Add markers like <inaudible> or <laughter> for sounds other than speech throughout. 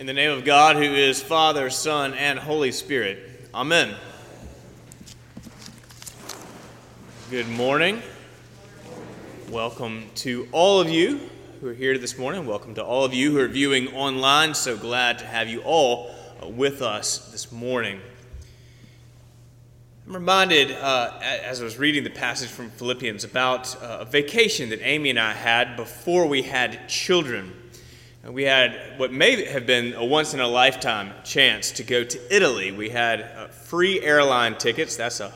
In the name of God, who is Father, Son, and Holy Spirit. Amen. Good morning. Welcome to all of you who are here this morning. Welcome to all of you who are viewing online. So glad to have you all with us this morning. I'm reminded, uh, as I was reading the passage from Philippians, about uh, a vacation that Amy and I had before we had children. We had what may have been a once in a lifetime chance to go to Italy. We had uh, free airline tickets. That's a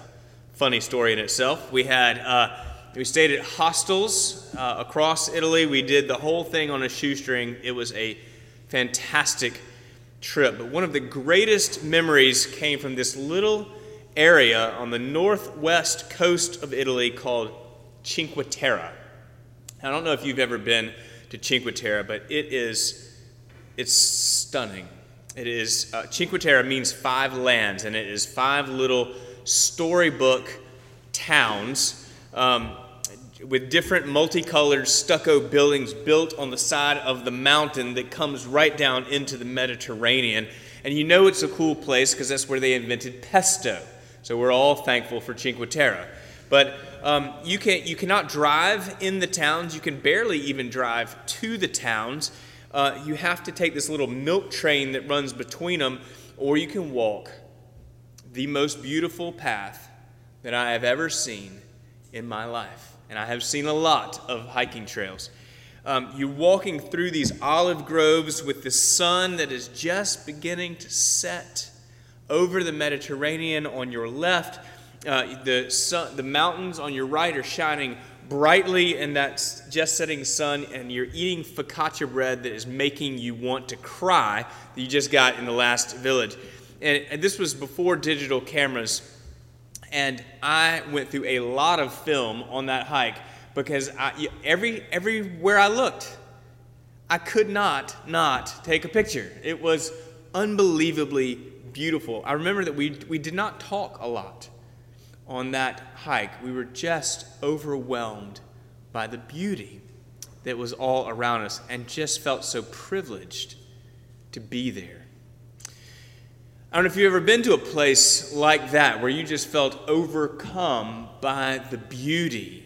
funny story in itself. We had uh, we stayed at hostels uh, across Italy. We did the whole thing on a shoestring. It was a fantastic trip. But one of the greatest memories came from this little area on the northwest coast of Italy called Cinque Terre. I don't know if you've ever been to Cinque Terre, but it is it's stunning. It is uh, Cinque Terre means five lands, and it is five little storybook towns um, with different multicolored stucco buildings built on the side of the mountain that comes right down into the Mediterranean. And you know it's a cool place because that's where they invented pesto. So we're all thankful for Cinque Terre. But um, you, can, you cannot drive in the towns. You can barely even drive to the towns. Uh, you have to take this little milk train that runs between them, or you can walk the most beautiful path that I have ever seen in my life. And I have seen a lot of hiking trails. Um, you're walking through these olive groves with the sun that is just beginning to set over the Mediterranean on your left uh, the, sun, the mountains on your right are shining brightly in that just setting sun, and you're eating focaccia bread that is making you want to cry that you just got in the last village. And, and this was before digital cameras, and I went through a lot of film on that hike because I, every, everywhere I looked, I could not not take a picture. It was unbelievably beautiful. I remember that we, we did not talk a lot on that hike, we were just overwhelmed by the beauty that was all around us and just felt so privileged to be there. I don't know if you've ever been to a place like that where you just felt overcome by the beauty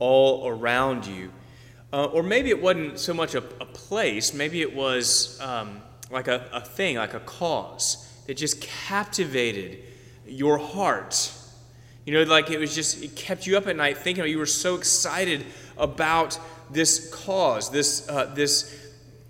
all around you. Uh, or maybe it wasn't so much a, a place, maybe it was um, like a, a thing, like a cause that just captivated your heart you know, like it was just, it kept you up at night thinking, you were so excited about this cause, this, uh, this,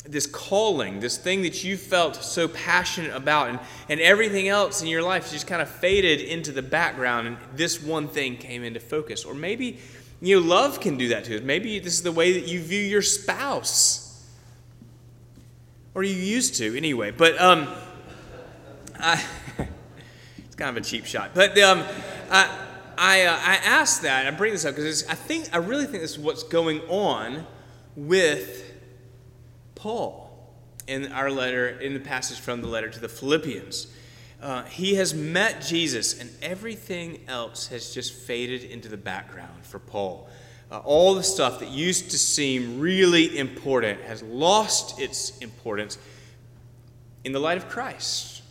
this calling, this thing that you felt so passionate about, and, and everything else in your life just kind of faded into the background, and this one thing came into focus. Or maybe, you know, love can do that to us. Maybe this is the way that you view your spouse, or you used to anyway. But um, I, <laughs> it's kind of a cheap shot. But um, I, I, uh, I ask that, I bring this up because I think I really think this is what's going on with Paul in our letter, in the passage from the letter to the Philippians. Uh, he has met Jesus, and everything else has just faded into the background for Paul. Uh, all the stuff that used to seem really important has lost its importance in the light of Christ.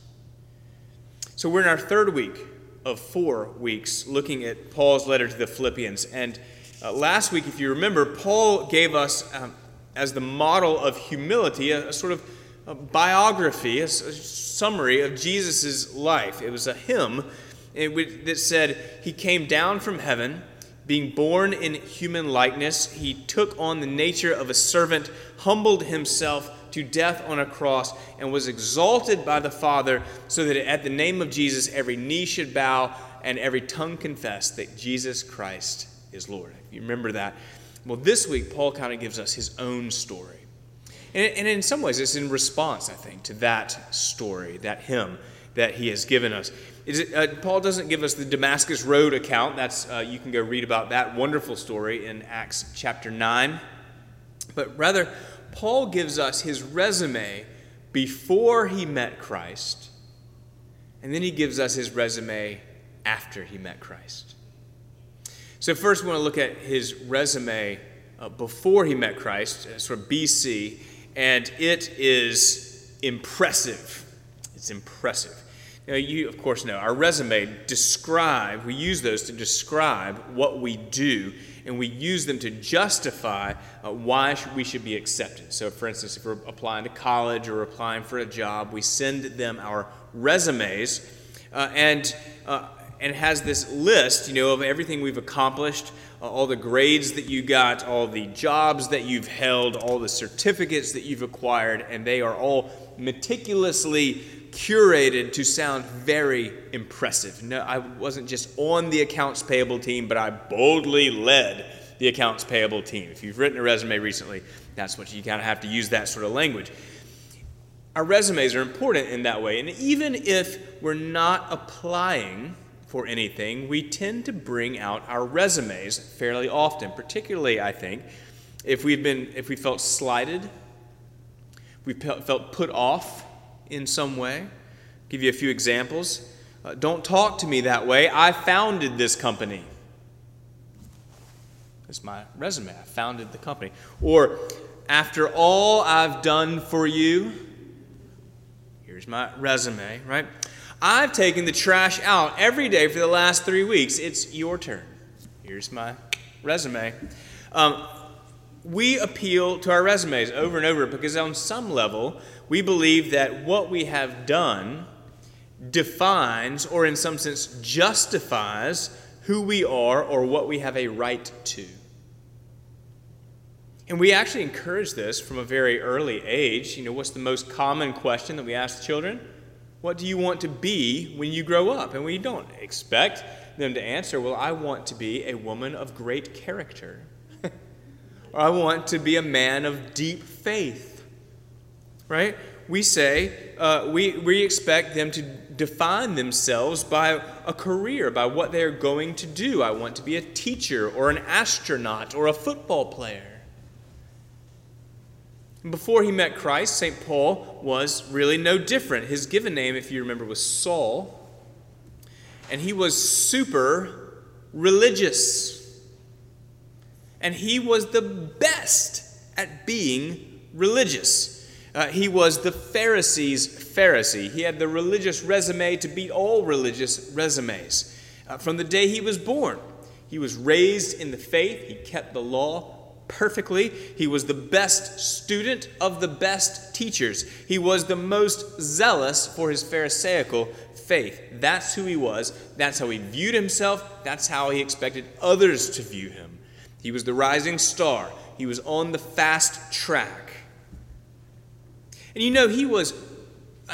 So we're in our third week of four weeks looking at Paul's letter to the Philippians. And uh, last week, if you remember, Paul gave us, um, as the model of humility, a, a sort of a biography, a, a, summary of Jesus' life. It was a hymn that said, He came down from heaven. Being born in human likeness, he took on the nature of a servant, humbled himself to death on a cross and was exalted by the Father so that at the name of Jesus every knee should bow and every tongue confess that Jesus Christ is Lord. You remember that? Well, this week, Paul kind of gives us his own story. And, in some ways, it's in response, I think, to that story, that hymn that he has given us. It, uh, Paul doesn't give us the Damascus Road account. That's uh, you can go read about that wonderful story in Acts chapter 9. But rather, Paul gives us his resume before he met Christ, and then he gives us his resume after he met Christ. So, first, we want to look at his resume uh, before he met Christ, uh, sort of BC, and it is impressive. It's impressive. Now, you, of course, know our resume describe, we use those to describe what we do, and we use them to justify uh, why we should be accepted. So, for instance, if we're applying to college or applying for a job, we send them our resumes, uh, and, uh, and has this list, you know, of everything we've accomplished, uh, all the grades that you got, all the jobs that you've held, all the certificates that you've acquired, and they are all meticulously curated to sound very impressive. No, I wasn't just on the accounts payable team, but I boldly led the accounts payable team. If you've written a resume recently, that's what you kind of have to use that sort of language. Our resumes are important in that way, and even if we're not applying for anything, we tend to bring out our resumes fairly often, particularly, I think, if we've been if we felt slighted, we felt put off in some way. I'll give you a few examples. Uh, don't talk to me that way. I founded this company. That's my resume. I founded the company. Or, after all I've done for you, here's my resume, right? I've taken the trash out every day for the last three weeks. It's your turn. Here's my resume. Um, we appeal to our resumes over and over because, on some level, we believe that what we have done defines, or in some sense, justifies who we are or what we have a right to. And we actually encourage this from a very early age. You know, what's the most common question that we ask children? What do you want to be when you grow up? And we don't expect them to answer, Well, I want to be a woman of great character. I want to be a man of deep faith right? We say, uh, we, we expect them to define themselves by a career, by what they're going to do. I want to be a teacher or an astronaut or a football player. Before he met Christ, St. Paul was really no different. His given name, if you remember, was Saul, and he was super religious. And he was the best at being religious. Uh, he was the Pharisees' Pharisee. He had the religious resume to beat all religious resumes. Uh, from the day he was born, he was raised in the faith, he kept the law perfectly. He was the best student of the best teachers. He was the most zealous for his Pharisaical faith. That's who he was. That's how he viewed himself. That's how he expected others to view him. He was the rising star. He was on the fast track. And you know, he was,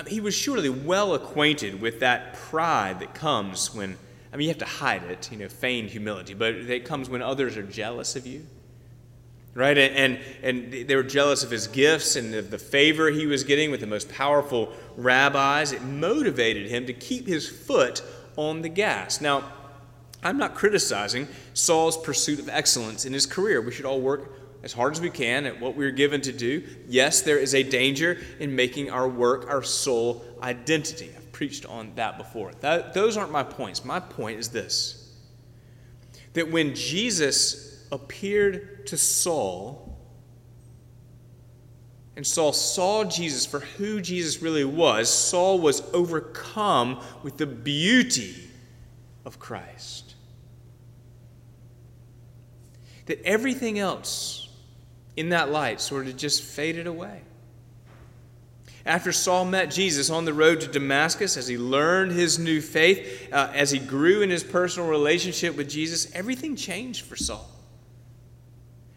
he was surely well acquainted with that pride that comes when, I mean, you have to hide it, you know, feigned humility, but it comes when others are jealous of you. Right? And, and, and they were jealous of his gifts and of the favor he was getting with the most powerful rabbis. It motivated him to keep his foot on the gas. Now, I'm not criticizing Saul's pursuit of excellence in his career. We should all work as hard as we can at what we're given to do. Yes, there is a danger in making our work our sole identity. I've preached on that before. That, those aren't my points. My point is this that when Jesus appeared to Saul, and Saul saw Jesus for who Jesus really was, Saul was overcome with the beauty of Christ. That everything else in that light sort of just faded away. After Saul met Jesus on the road to Damascus, as he learned his new faith, uh, as he grew in his personal relationship with Jesus, everything changed for Saul.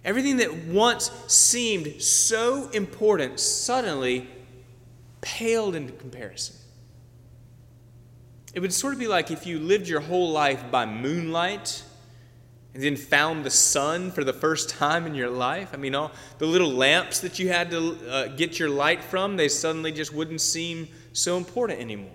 Everything that once seemed so important suddenly paled into comparison. It would sort of be like if you lived your whole life by moonlight and then found the sun for the first time in your life. I mean, all the little lamps that you had to uh, get your light from, they suddenly just wouldn't seem so important anymore.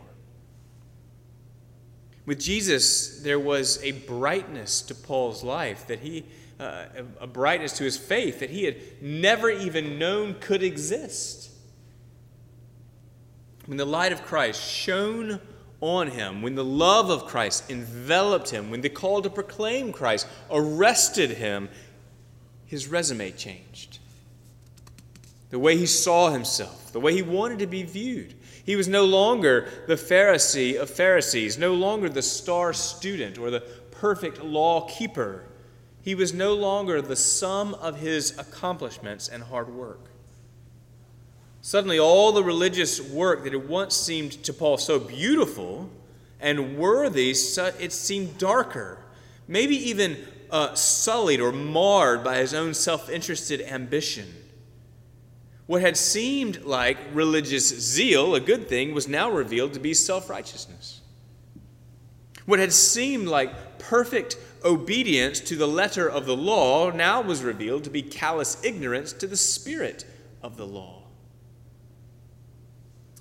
With Jesus, there was a brightness to Paul's life that he, uh, a brightness to his faith that he had never even known could exist. When the light of Christ shone on him, when the love of Christ enveloped him, when the call to proclaim Christ arrested him, his resume changed. the way he saw himself, the way he wanted to be viewed. He was no longer the Pharisee of Pharisees, no longer the star student or the perfect law keeper. He was no longer the sum of his accomplishments and hard work. Suddenly, all the religious work that had once seemed to Paul so beautiful and worthy, it seemed darker, maybe even uh, sullied or marred by his own self interested ambition. What had seemed like religious zeal, a good thing, was now revealed to be self righteousness. What had seemed like perfect obedience to the letter of the law now was revealed to be callous ignorance to the spirit of the law.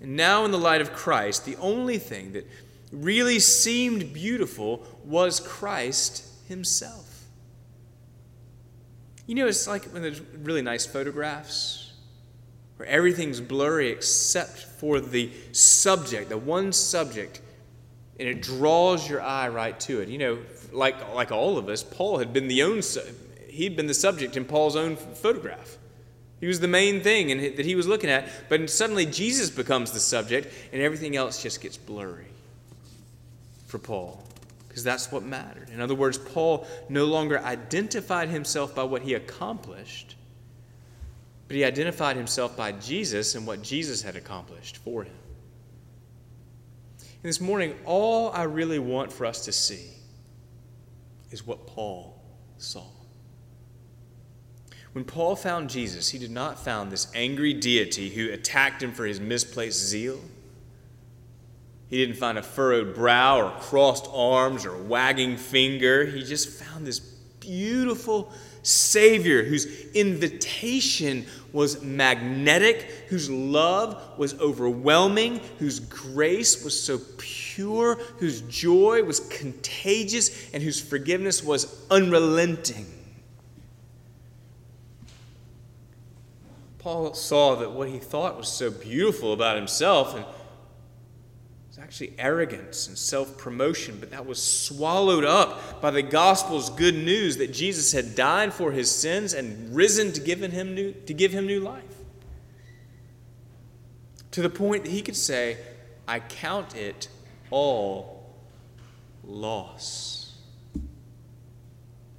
And now, in the light of Christ, the only thing that really seemed beautiful was Christ Himself. You know, it's like when there's really nice photographs where everything's blurry except for the subject, the one subject, and it draws your eye right to it. You know, like, like all of us, Paul had been the own, he'd been the subject in Paul's own photograph. He was the main thing that he was looking at, but suddenly Jesus becomes the subject, and everything else just gets blurry for Paul, because that's what mattered. In other words, Paul no longer identified himself by what he accomplished, but he identified himself by Jesus and what Jesus had accomplished for him. And this morning, all I really want for us to see is what Paul saw. When Paul found Jesus, he did not find this angry deity who attacked him for his misplaced zeal. He didn't find a furrowed brow or crossed arms or wagging finger. He just found this beautiful Savior whose invitation was magnetic, whose love was overwhelming, whose grace was so pure, whose joy was contagious, and whose forgiveness was unrelenting. Paul saw that what he thought was so beautiful about himself and was actually arrogance and self promotion, but that was swallowed up by the gospel's good news that Jesus had died for his sins and risen to give him new, to give him new life. To the point that he could say, I count it all loss.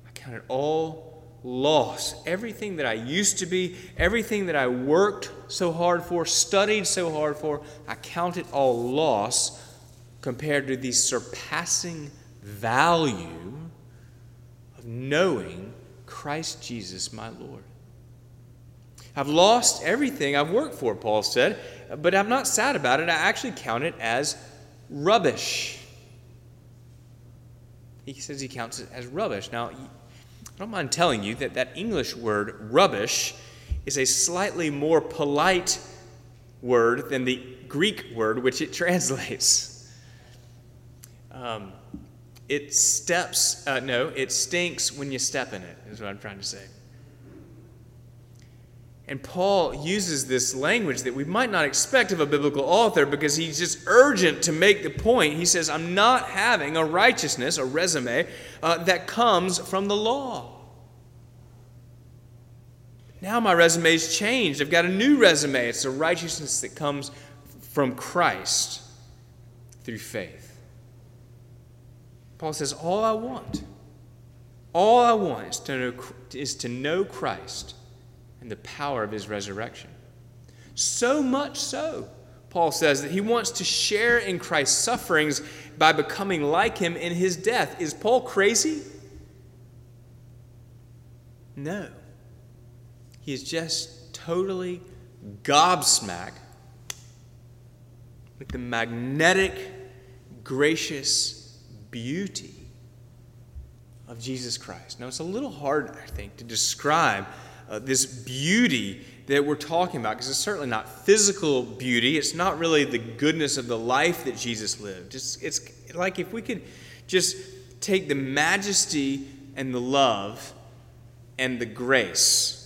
I count it all loss. Everything that I used to be, everything that I worked so hard for, studied so hard for, I count it all loss compared to the surpassing value of knowing Christ Jesus, my Lord. I've lost everything I've worked for, Paul said, but I'm not sad about it. I actually count it as rubbish. He says he counts it as rubbish. Now, I don't mind telling you that that English word rubbish is a slightly more polite word than the Greek word which it <laughs> translates. Um, it steps, uh, no, it stinks when you step in it, is what I'm trying to say. And Paul uses this language that we might not expect of a biblical author because he's just urgent to make the point. He says, I'm not having a righteousness, a resume, uh, that comes from the law. Now my resume's changed. I've got a new resume. It's a righteousness that comes from Christ through faith. Paul says, All I want, all I want is to know, is to know Christ and the power of his resurrection. So much so, Paul says, that he wants to share in Christ's sufferings by becoming like him in his death. Is Paul crazy? No. He is just totally gobsmacked with the magnetic, gracious beauty of Jesus Christ. Now, it's a little hard, I think, to describe uh, this beauty that we're talking about because it's certainly not physical beauty. It's not really the goodness of the life that Jesus lived. It's, it's like if we could just take the majesty and the love and the grace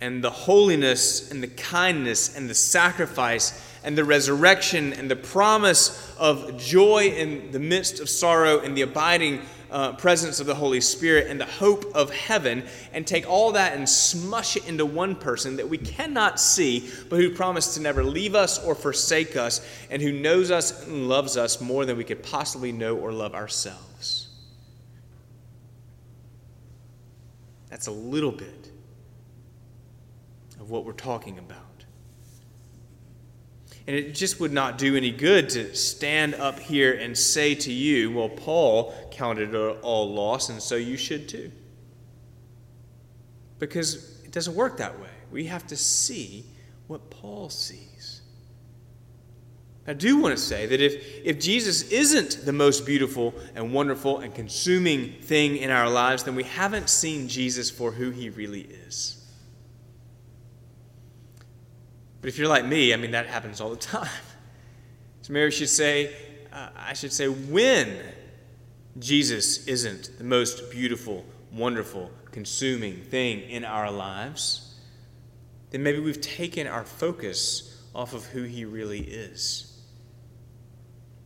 and the holiness and the kindness and the sacrifice and the resurrection and the promise of joy in the midst of sorrow and the abiding uh, presence of the Holy Spirit and the hope of heaven, and take all that and smush it into one person that we cannot see, but who promised to never leave us or forsake us, and who knows us and loves us more than we could possibly know or love ourselves. That's a little bit of what we're talking about. And it just would not do any good to stand up here and say to you, well, Paul counted it all loss, and so you should too. Because it doesn't work that way. We have to see what Paul sees. I do want to say that if, if Jesus isn't the most beautiful and wonderful and consuming thing in our lives, then we haven't seen Jesus for who he really is. But if you're like me, I mean, that happens all the <laughs> time. So Mary should say, uh, I should say, when Jesus isn't the most beautiful, wonderful, consuming thing in our lives, then maybe we've taken our focus off of who he really is.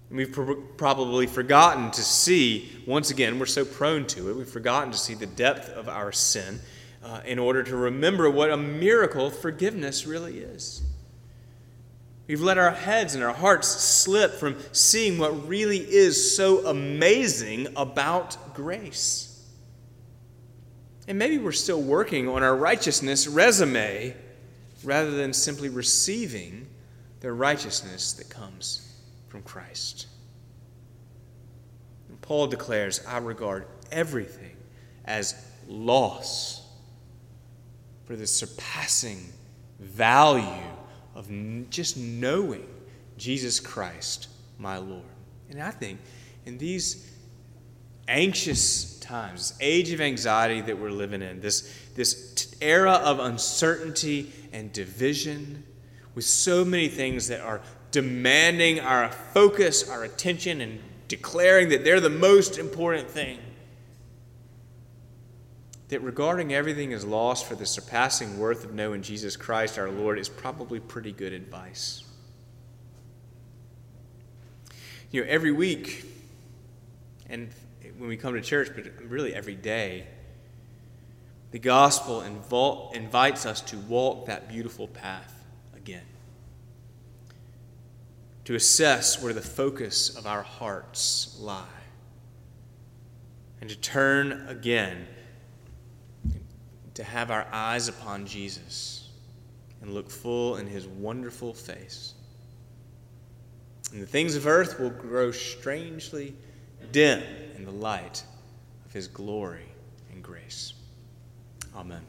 And we've probably forgotten to see, once again, we're so prone to it, we've forgotten to see the depth of our sin uh, in order to remember what a miracle forgiveness really is. We've let our heads and our hearts slip from seeing what really is so amazing about grace. And maybe we're still working on our righteousness resume rather than simply receiving the righteousness that comes from Christ. And Paul declares, I regard everything as loss for the surpassing value of just knowing Jesus Christ, my Lord. And I think in these anxious times, this age of anxiety that we're living in, this, this era of uncertainty and division, with so many things that are demanding our focus, our attention, and declaring that they're the most important thing that regarding everything as lost for the surpassing worth of knowing Jesus Christ our Lord is probably pretty good advice. You know, every week, and when we come to church, but really every day, the gospel invol- invites us to walk that beautiful path again. To assess where the focus of our hearts lie. And to turn again to have our eyes upon Jesus and look full in his wonderful face. And the things of earth will grow strangely dim in the light of his glory and grace. Amen.